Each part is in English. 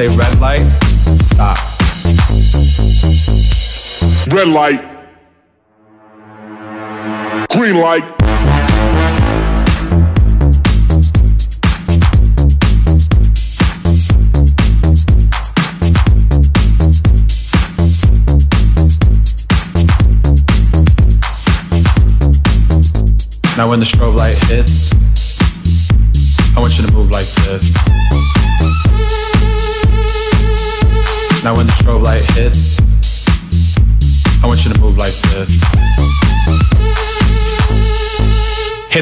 Say red light, stop. Red light. Green light. Now when the strobe light hits,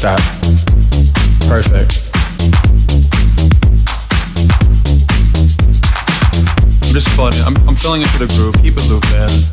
stop. Perfect. I'm just floating. I'm, I'm filling into the groove. Keep it looped, man.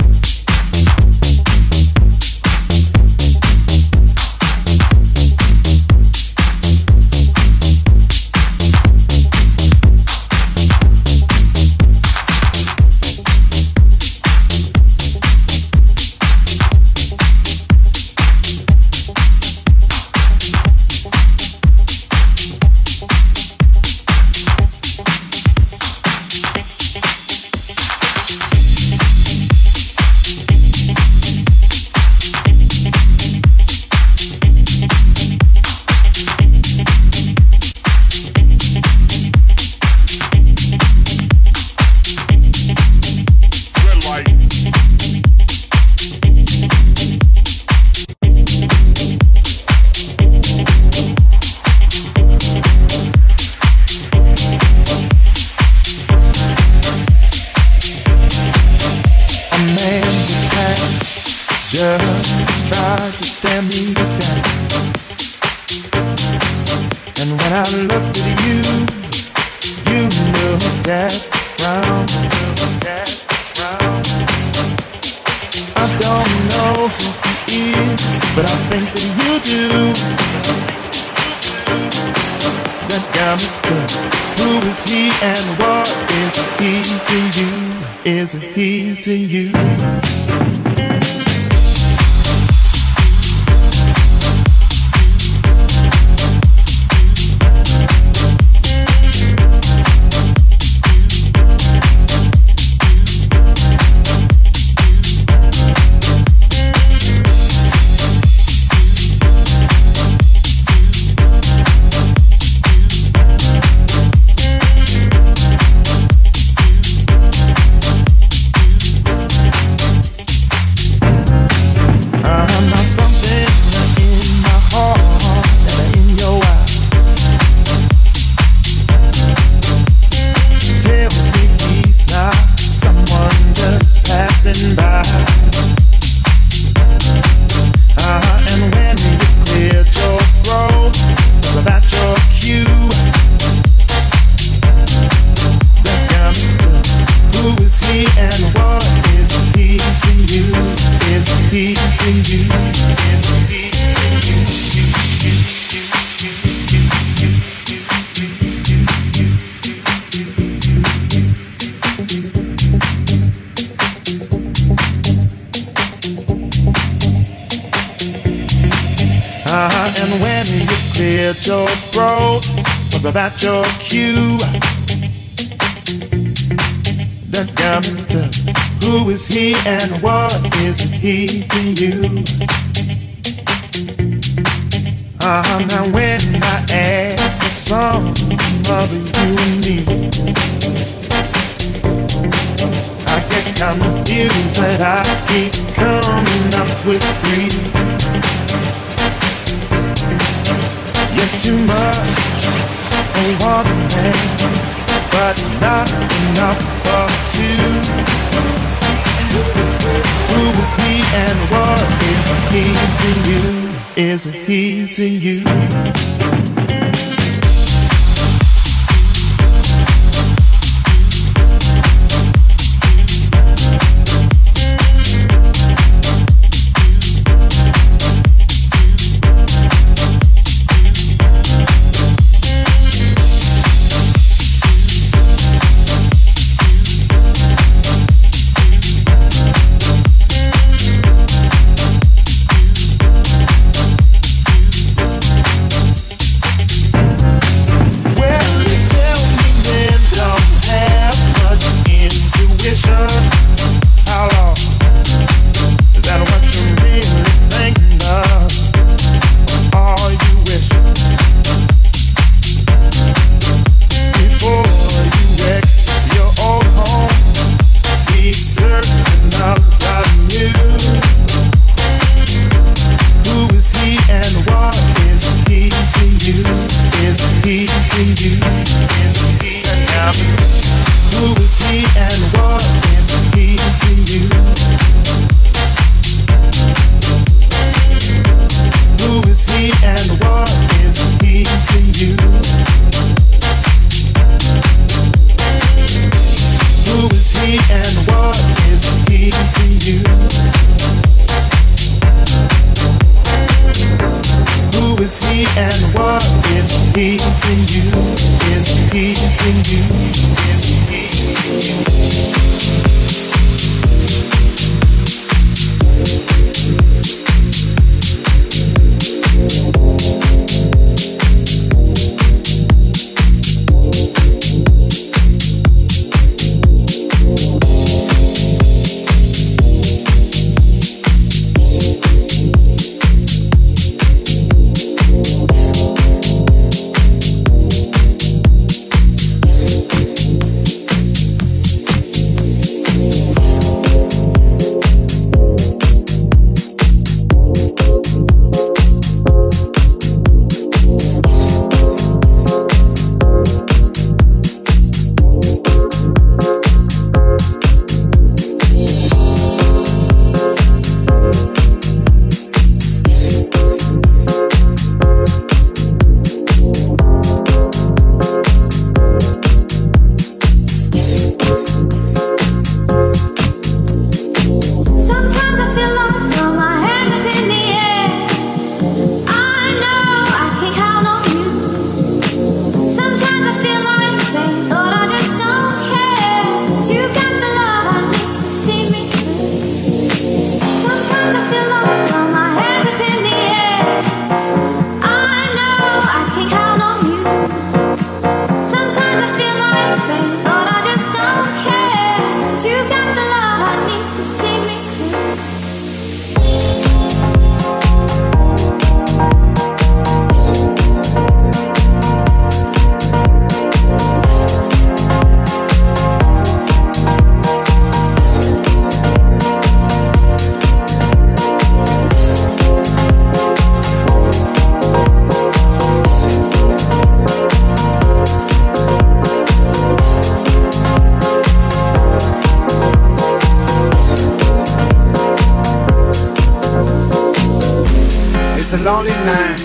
a lonely night.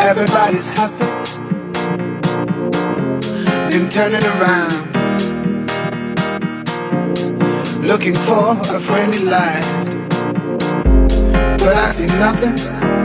Everybody's happy, then turning around. Looking for a friendly light, but I see nothing.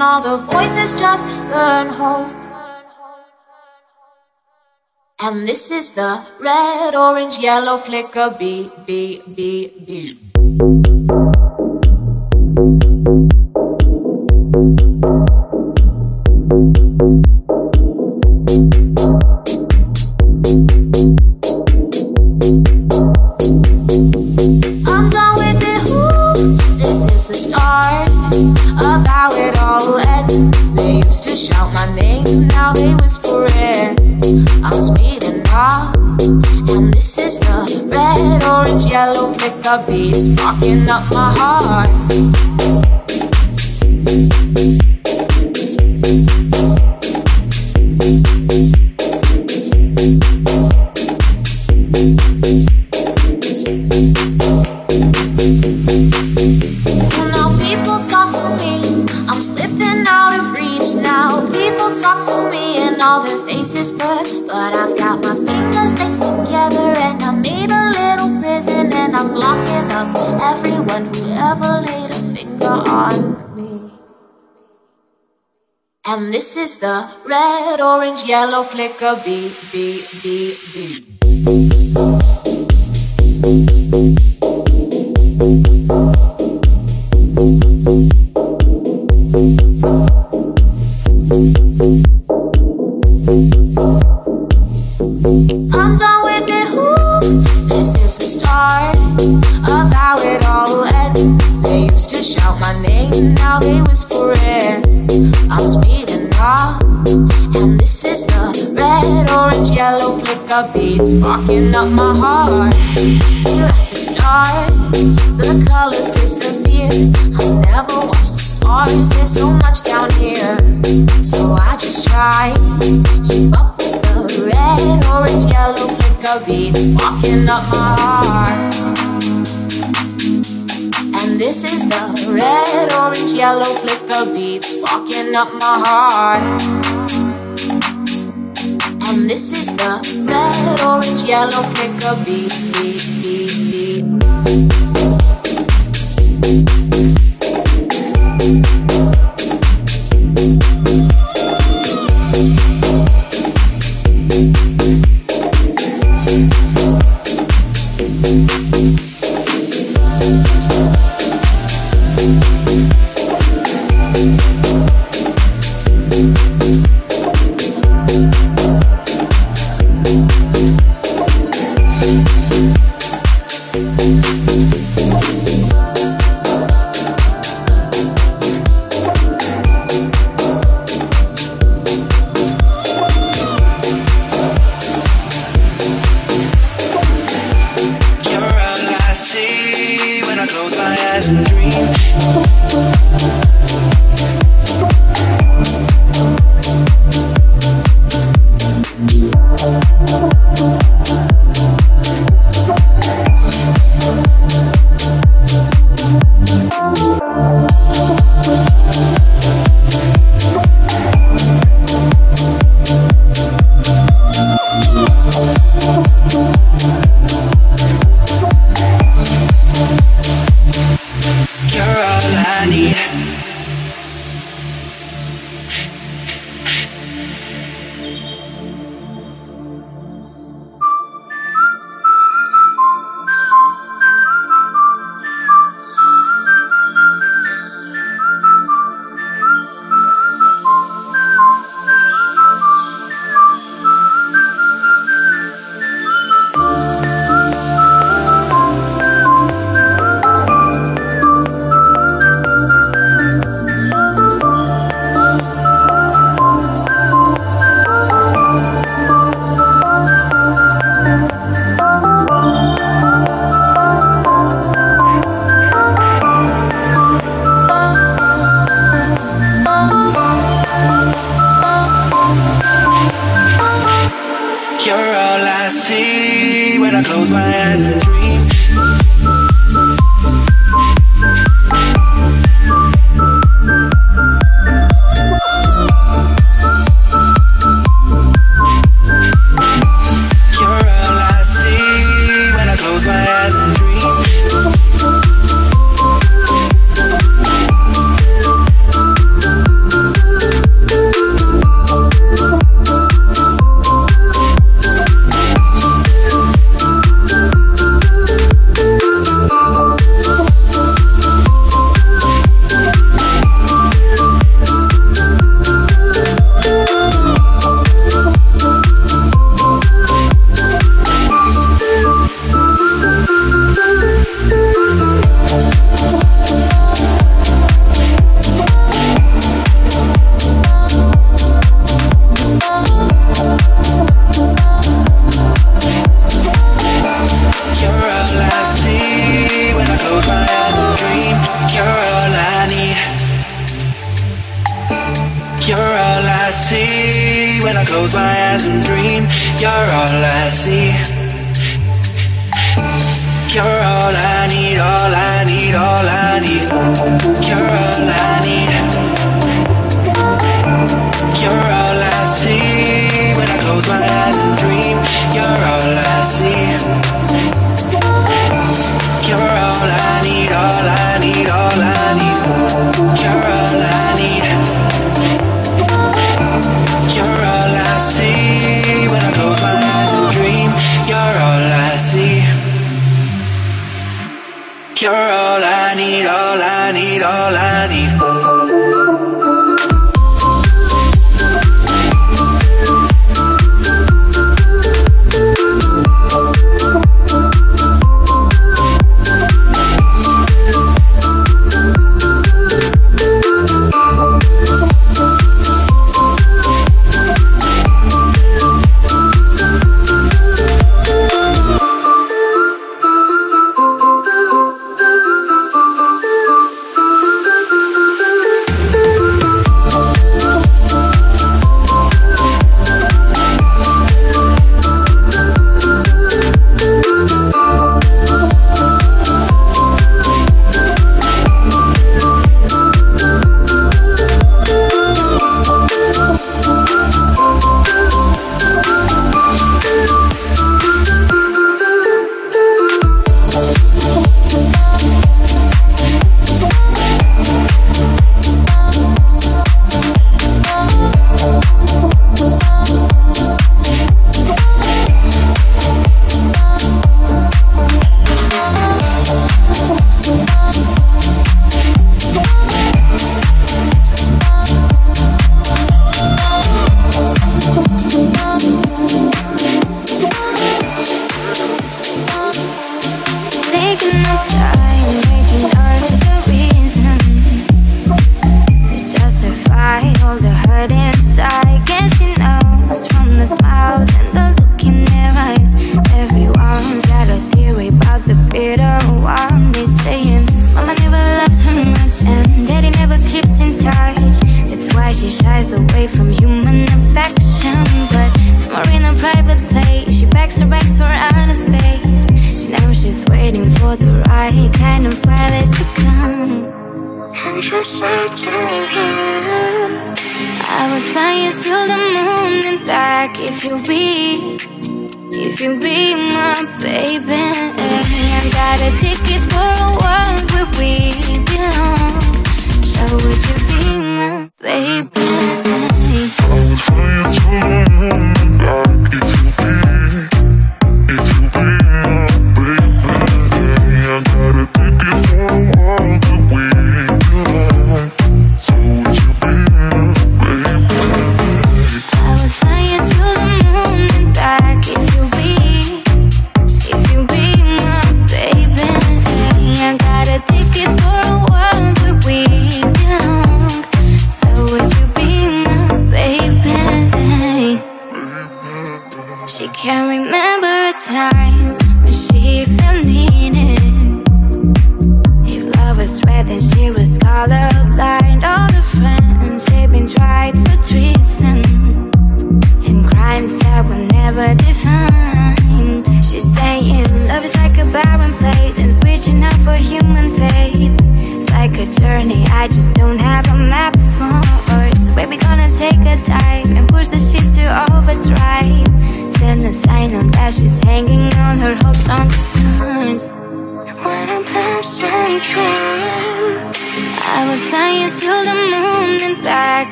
and all the voices just burn home. And this is the red, orange, yellow flicker, B, B, B, B. red, orange, yellow, flicker, beat, beat, beat, beat. Flicker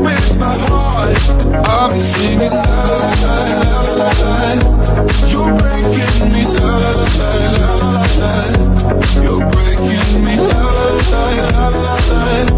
with my heart. I'll be singing la la la la. You're breaking me la la la la. You're breaking me la la la la la la.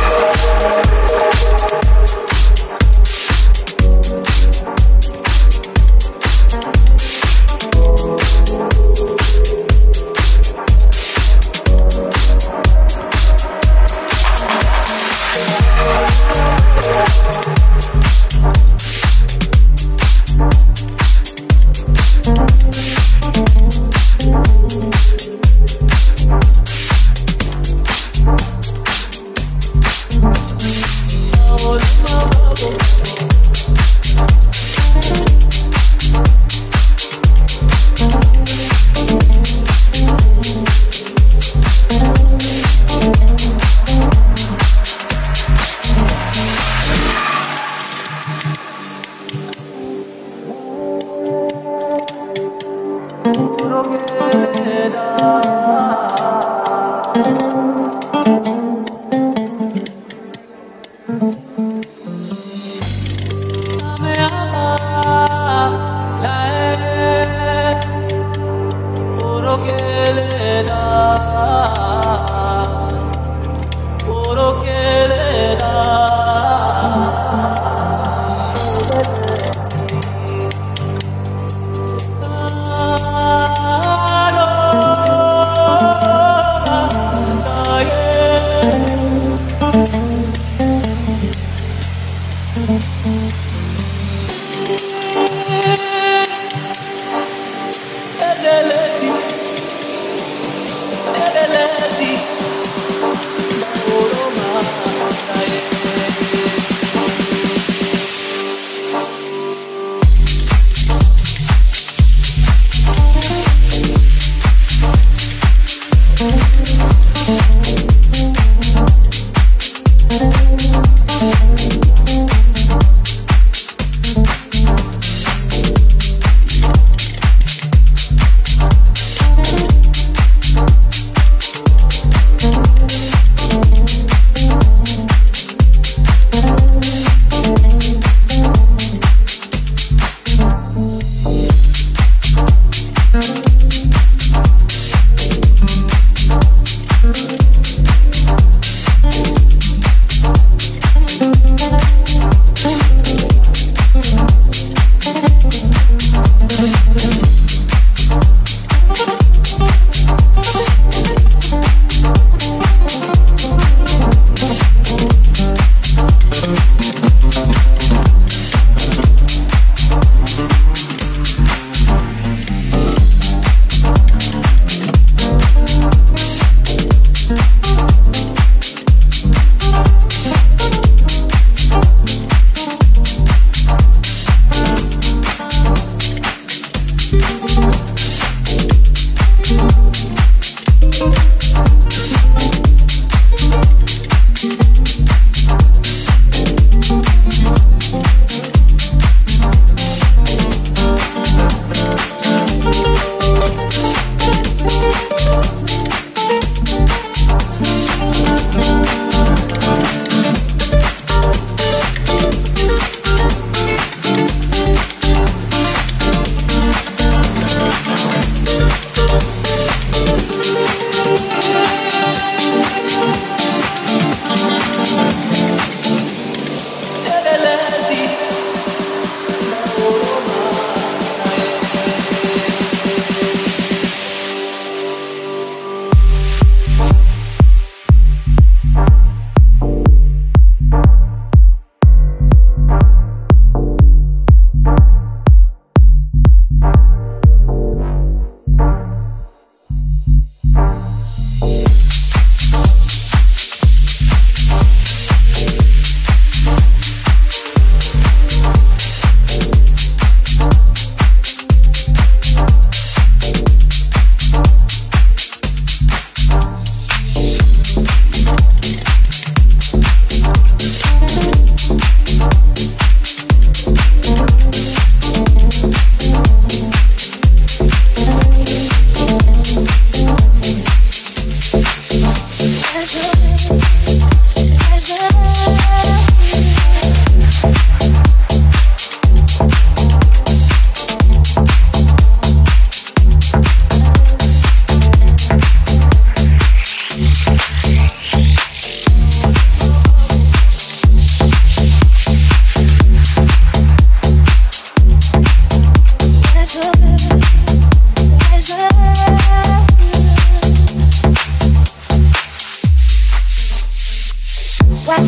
What i'm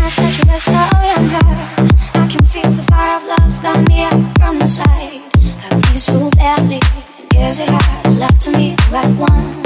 I a waste? Oh, hurt. I can feel the fire of love burn me up from inside. I need so badly. Is it hard? Love to me, the right one.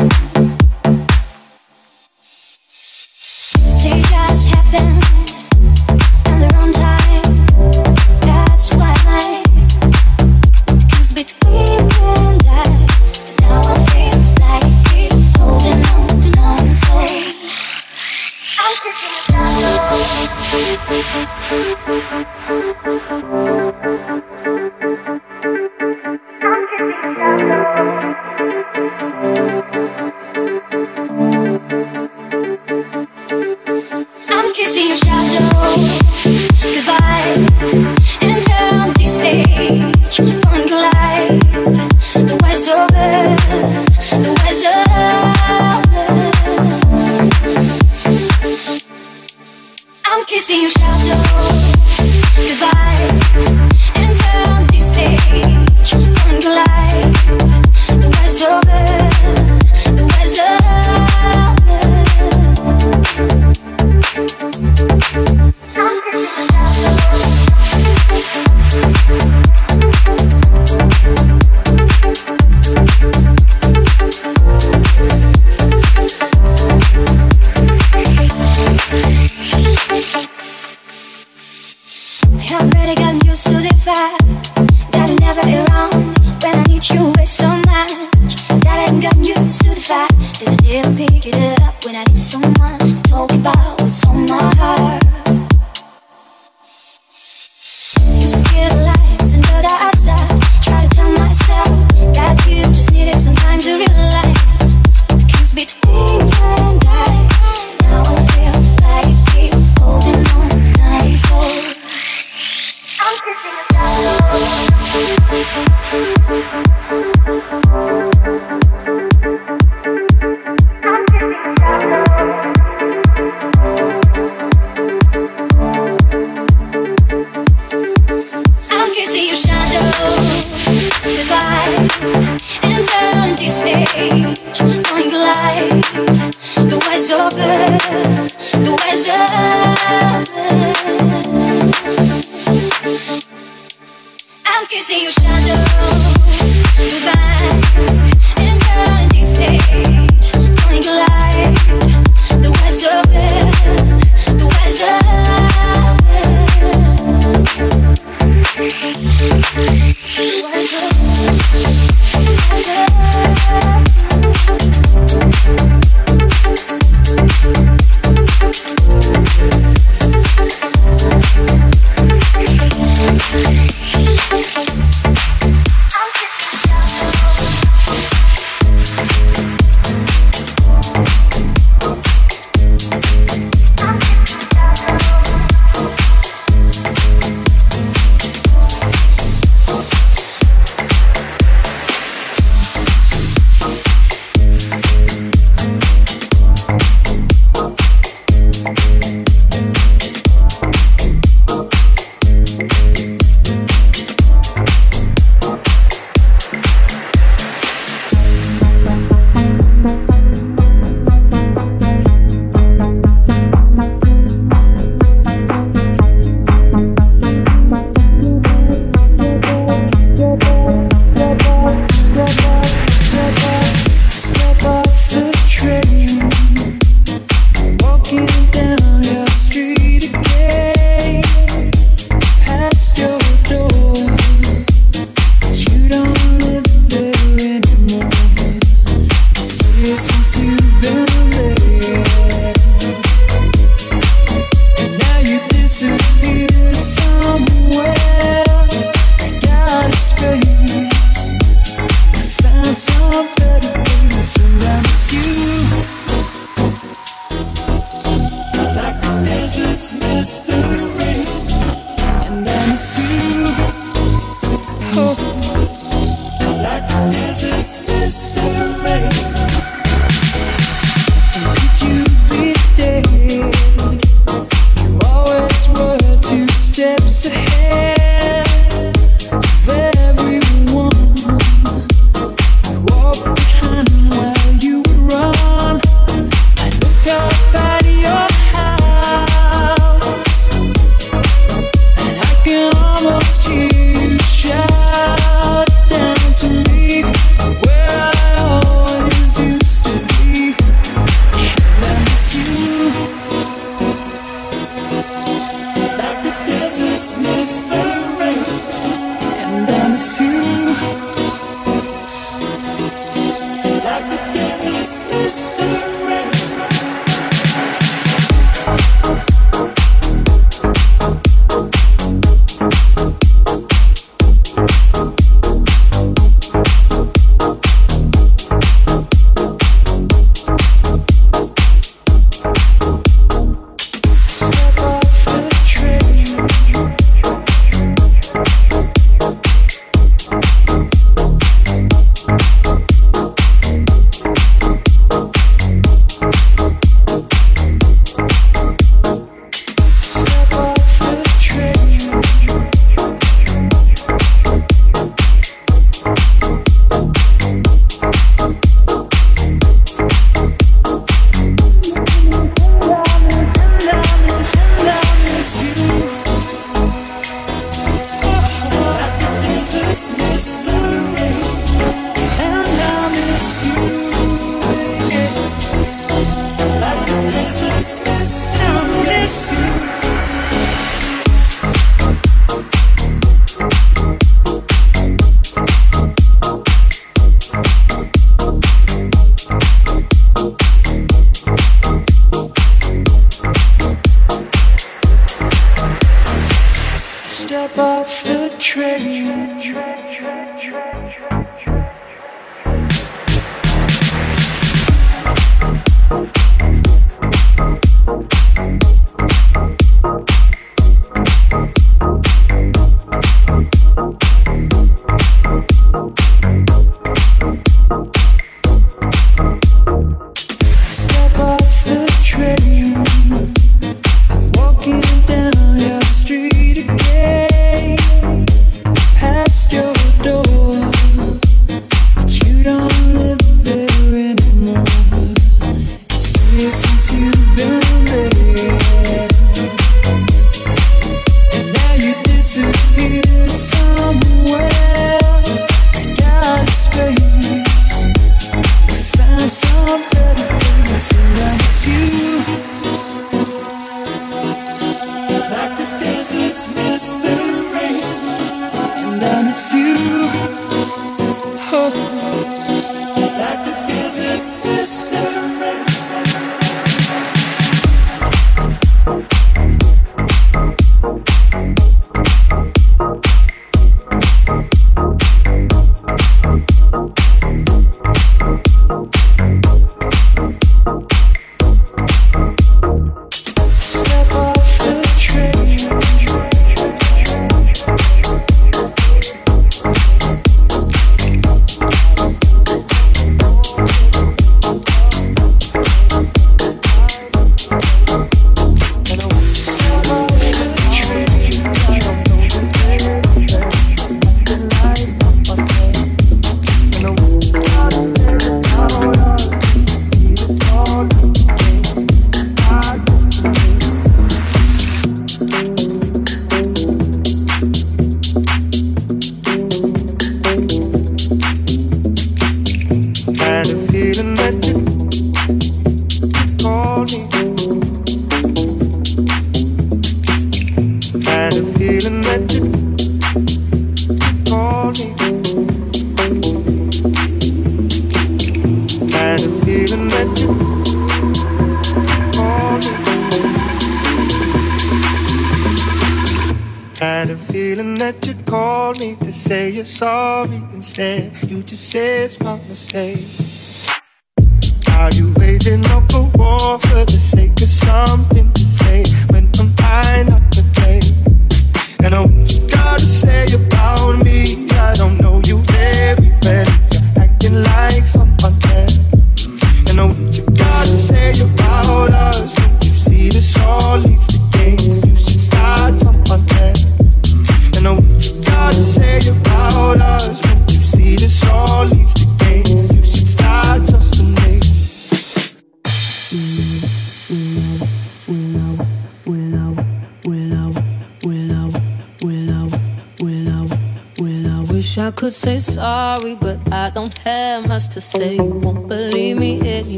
Could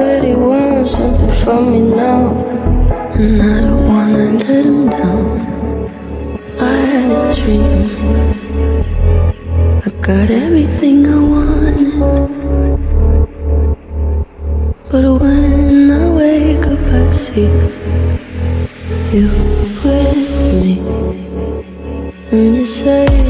already want something from me now. And I don't wanna let him down. I had a dream. I got everything I wanted. But when I wake up, I see you with me. And you say,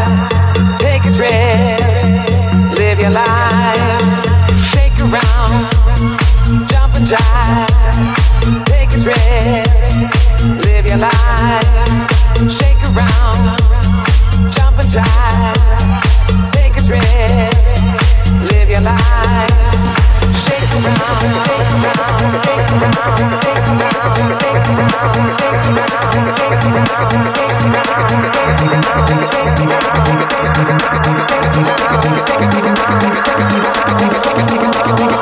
But alright.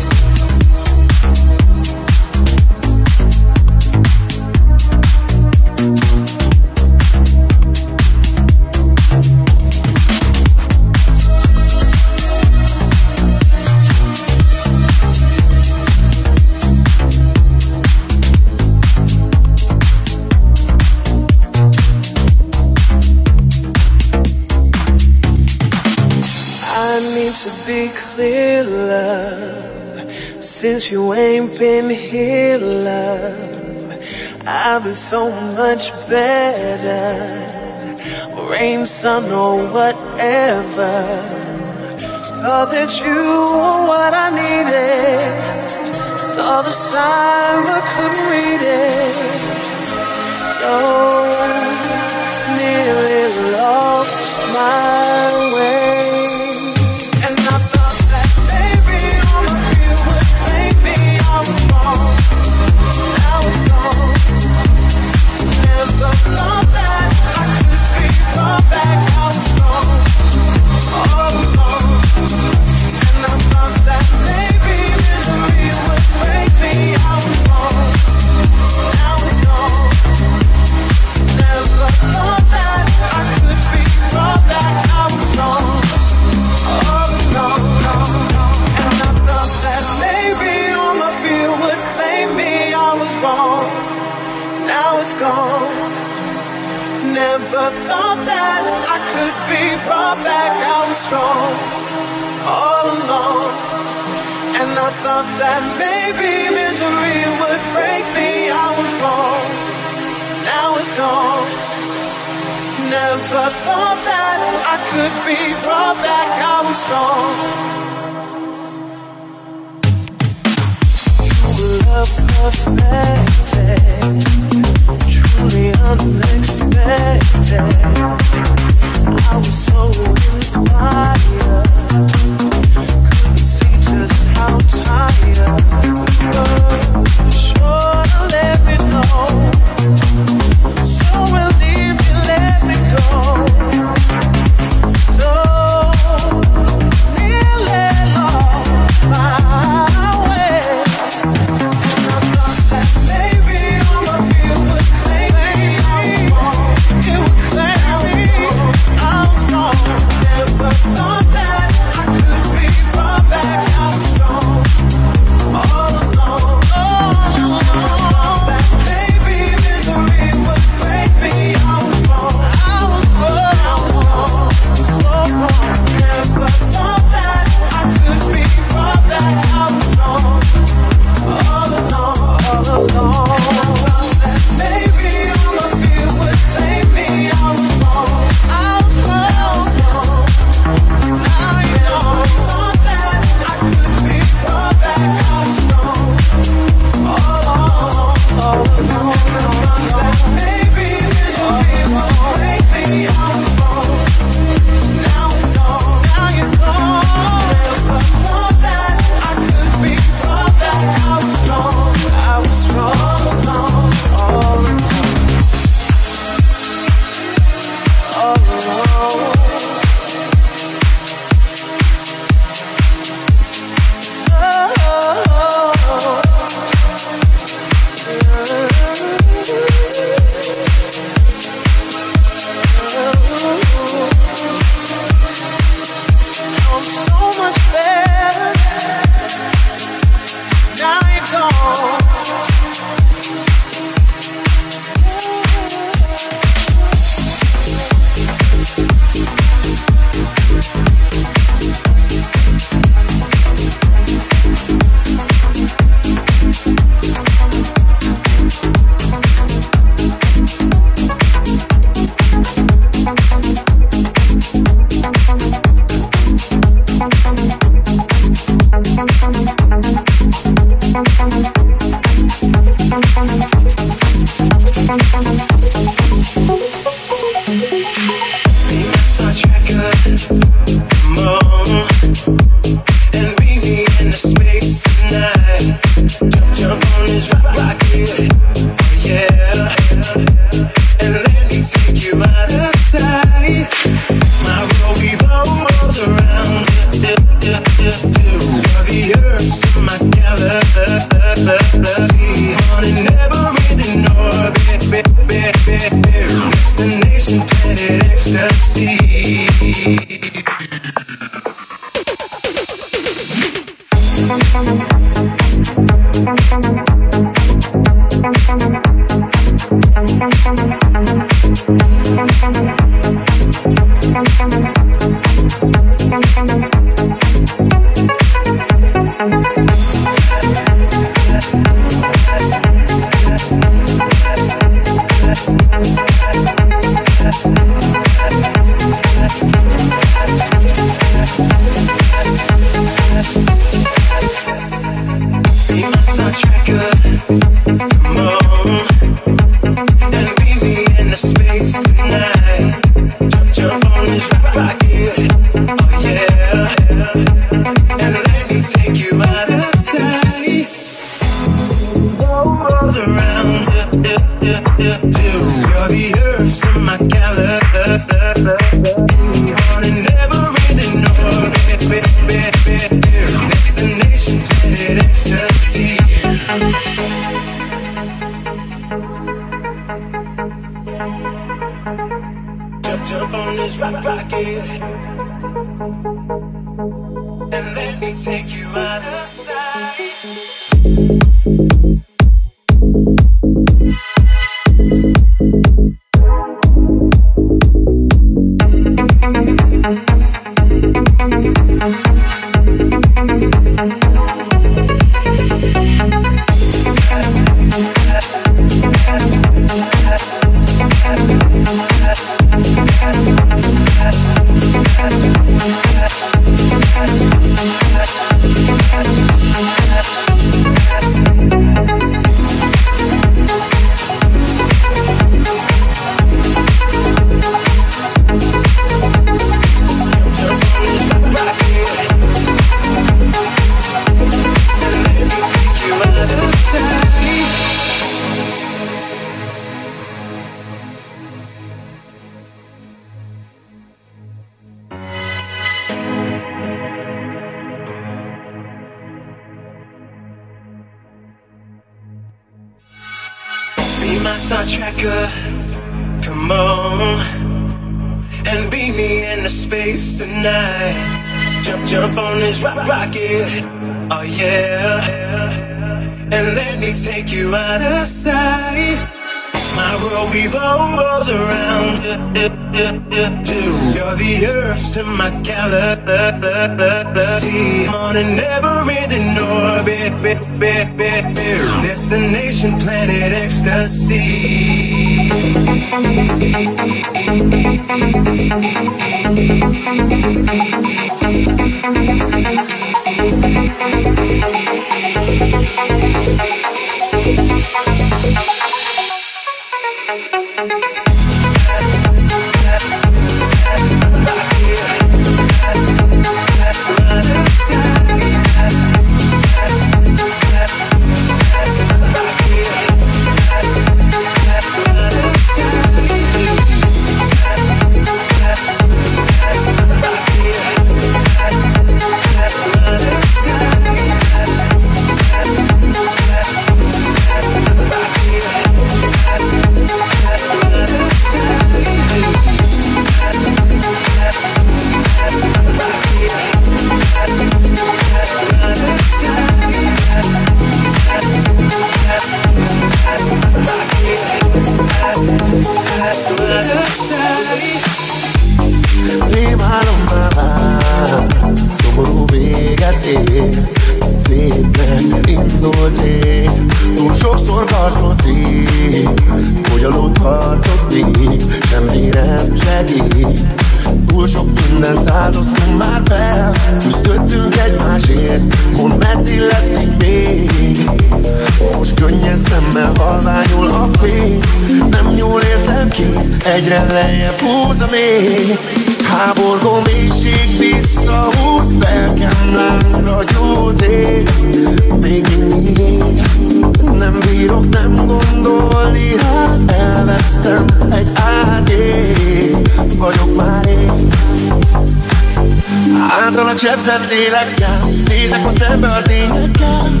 Sebzett lélekkel. Nézek a szembe a tényekkel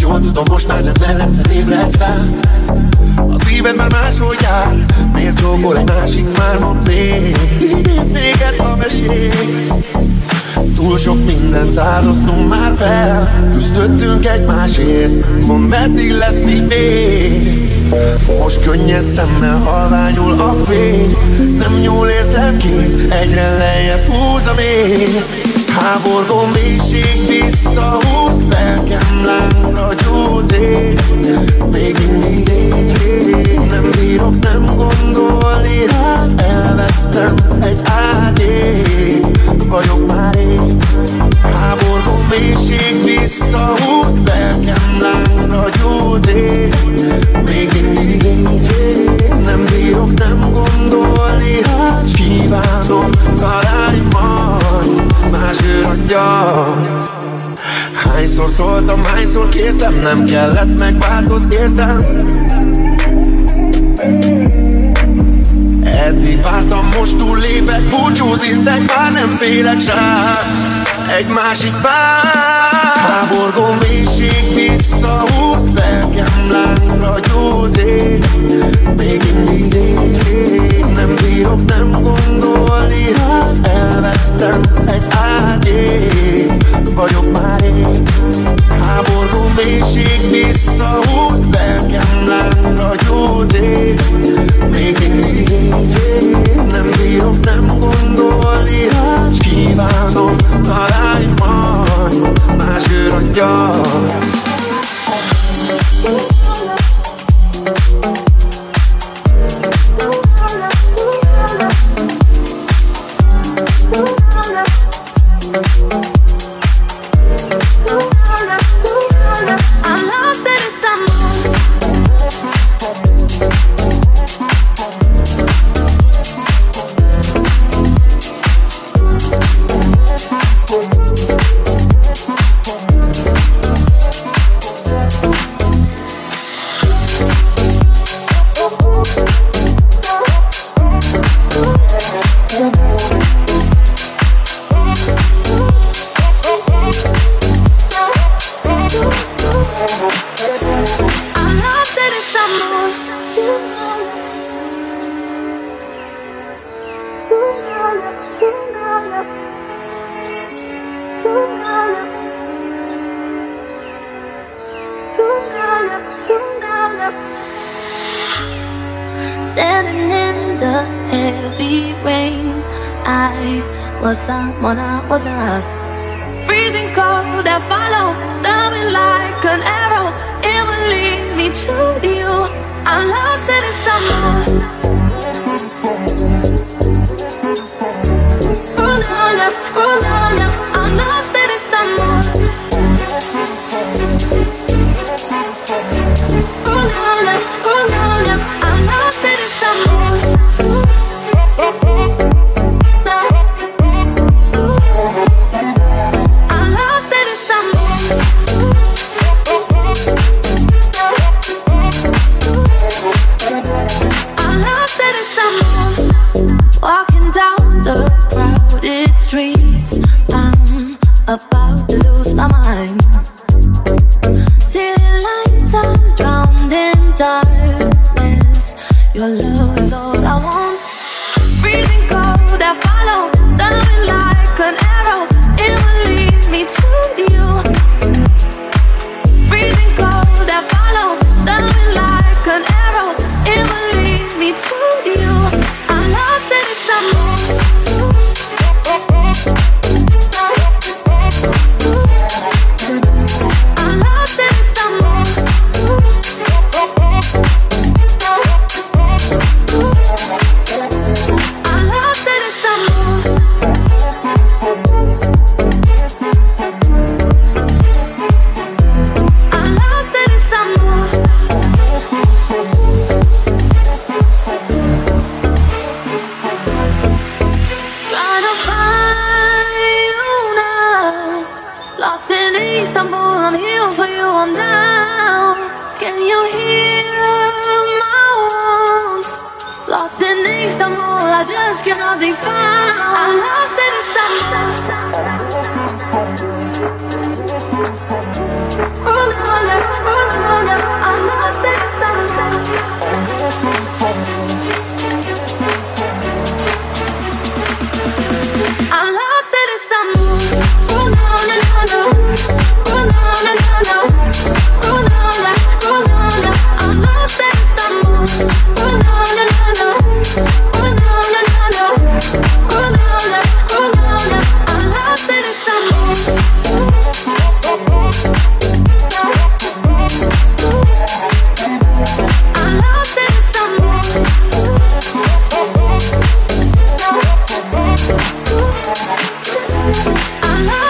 Jól tudom, most már nem velem ébredsz fel. A szíved már máshol jár. Miért csókol egy másik már mondd még? Néked a mesék Túl sok mindent áldoztunk már fel. Küzdöttünk egymásért. Mondd meddig lesz így még? Most könnyes szemmel halványul a fény. Nem nyúl értem kéz, egyre lejjebb húz a mély távolból mélység visszahúz Lelkem lára gyógy rég, még mindig rég, Nem bírok nem gondolni rá, elvesztem egy ágyék Vagyok már rég, háborgó mélység visszahúz Lelkem lára gyógy rég, még mindig rég mondja. Hányszor szóltam, hányszor kértem Nem kellett megváltoz, értem. Eddig vártam, most túllépek Búcsút intek, már nem félek rá Egy másik vár Háborgom mélység visszahúz Lelkem lángra gyógyít Még mindig vagyok, nem gondolni. Rá Elvesztem egy árnyék, vagyok már én. Háború mélység visszahúz, lelkem lángra gyújt Még én nem bírok, nem gondolni. Rá S kívánom, találj majd. Más őr I love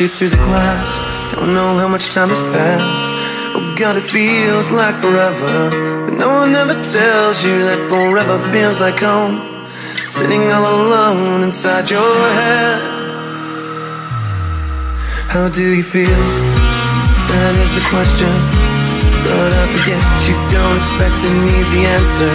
you through the glass. Don't know how much time has passed. Oh God, it feels like forever. But no one ever tells you that forever feels like home. Sitting all alone inside your head. How do you feel? That is the question. But I forget you don't expect an easy answer.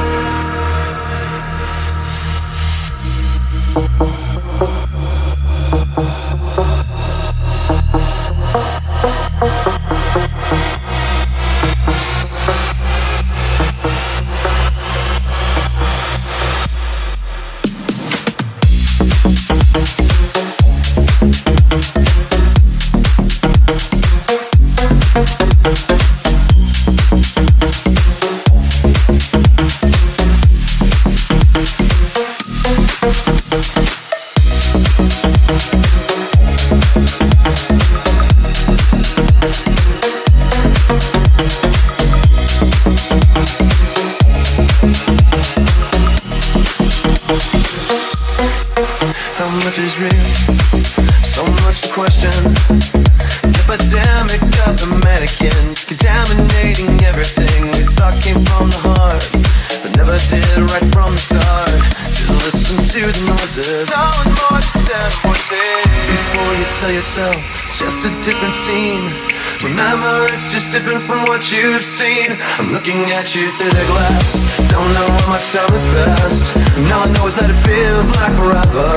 You've seen. I'm looking at you through the glass. Don't know how much time has passed. And all I know is that it feels like forever.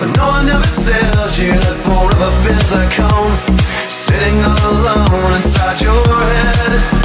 But no one ever tells you that forever feels like home. Sitting all alone inside your head.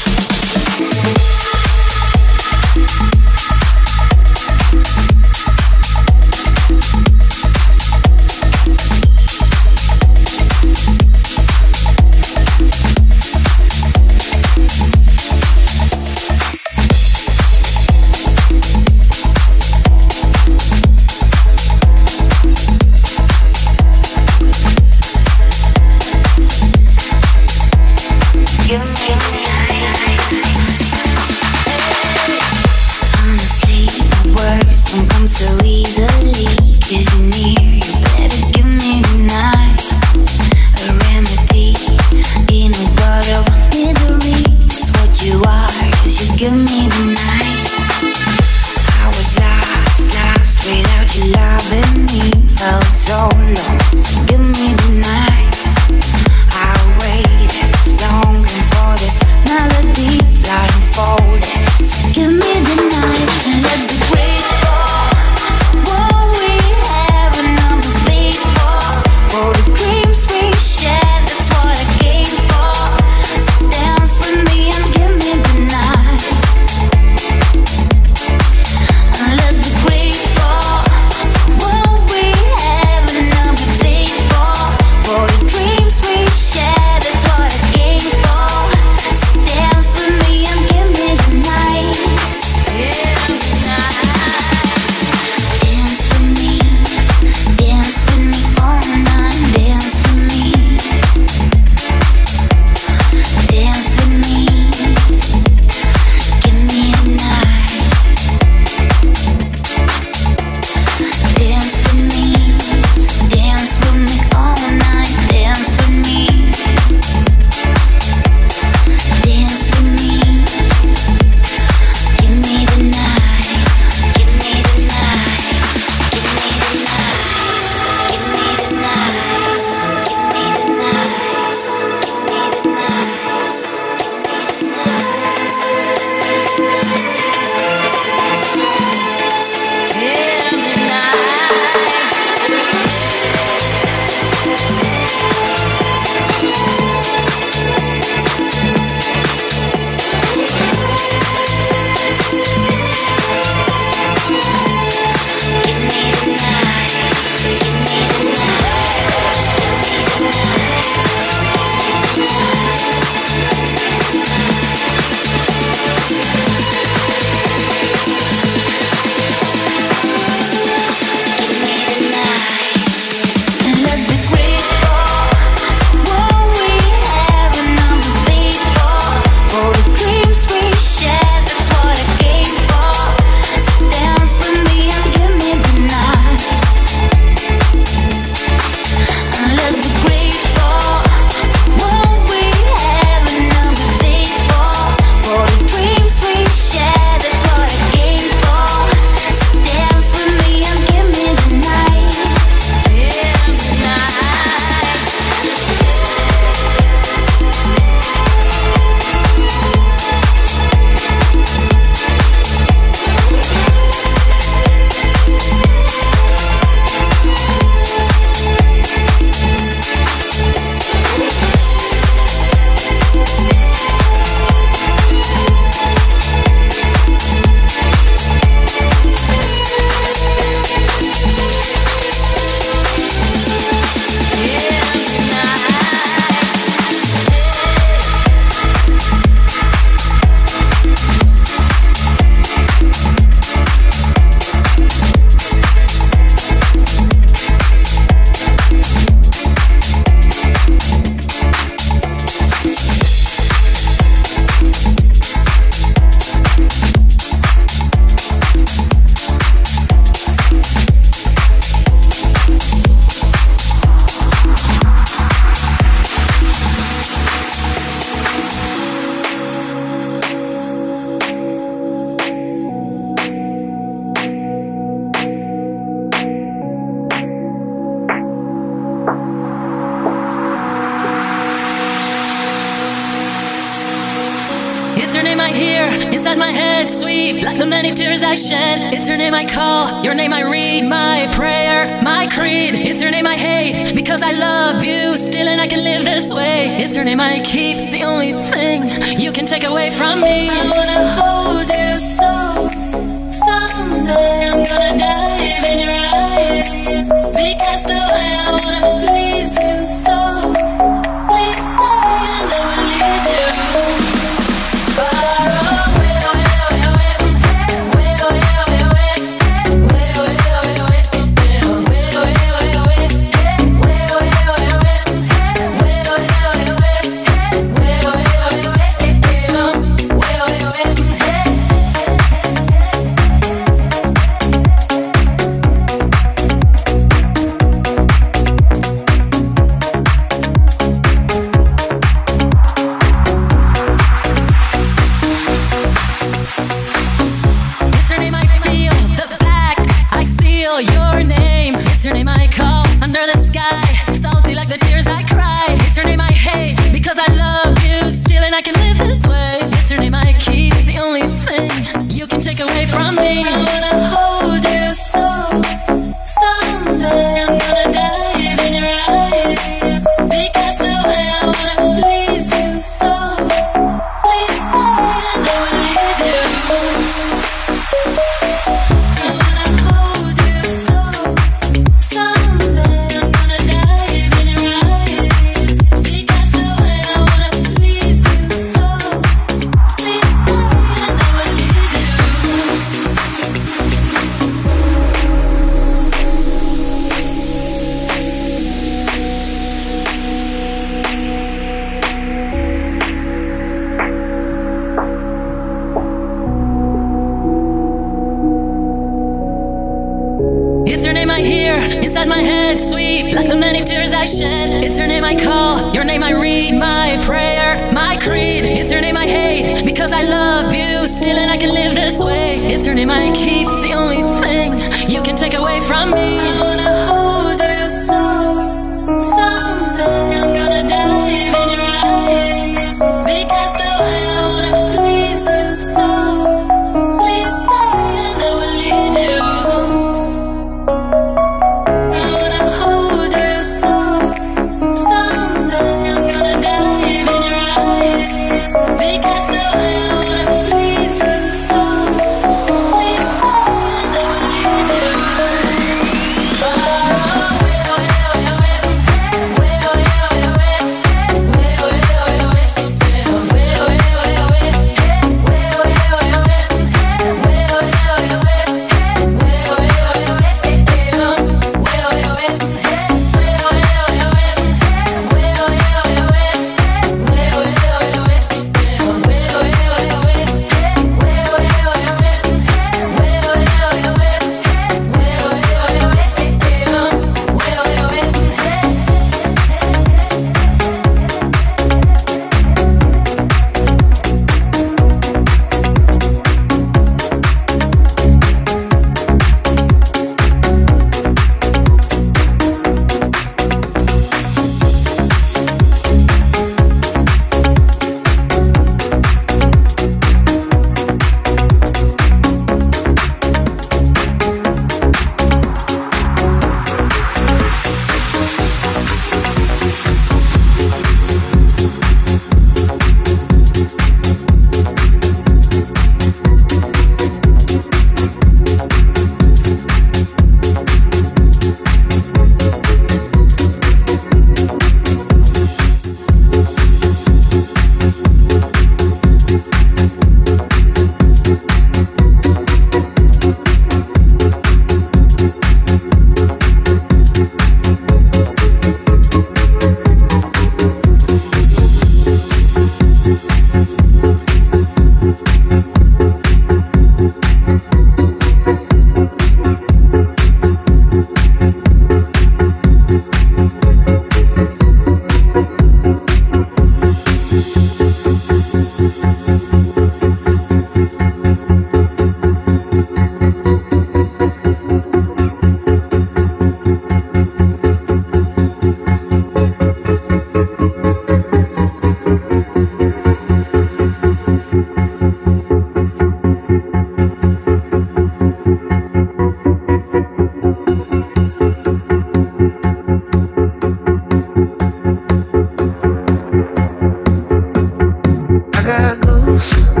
got loose.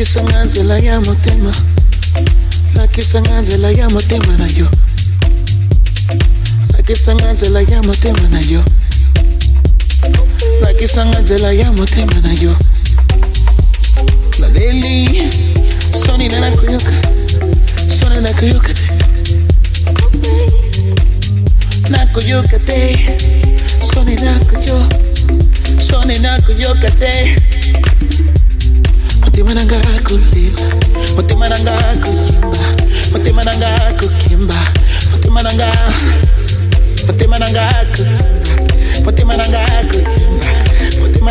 Lucky Sanganze la llamo tema. Lucky Sanganze la llamo tema na yo. Lucky Sanganze la llamo tema na yo. Lucky Sanganze la llamo tema na yo. La Leli, Sony na kuyoka. soni na kuyoka te. Na kuyoka te. soni na kuyoka. Sony na kuyoka te mutima nanga kuliwa mutima